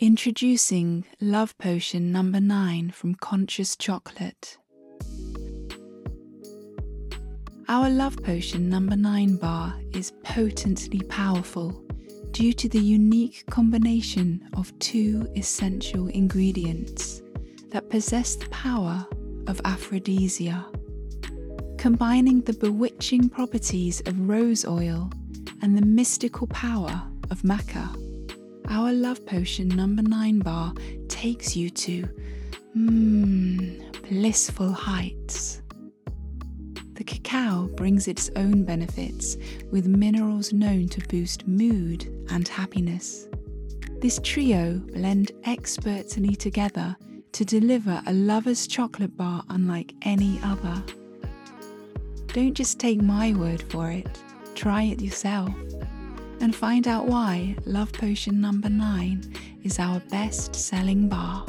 Introducing Love Potion number 9 from Conscious Chocolate. Our Love Potion number 9 bar is potently powerful due to the unique combination of two essential ingredients that possess the power of aphrodisia. Combining the bewitching properties of rose oil and the mystical power of maca, our Love Potion number 9 bar takes you to mmm, blissful heights. The cacao brings its own benefits with minerals known to boost mood and happiness. This trio blend expertly together to deliver a lover's chocolate bar unlike any other. Don't just take my word for it, try it yourself and find out why Love Potion number 9 is our best selling bar.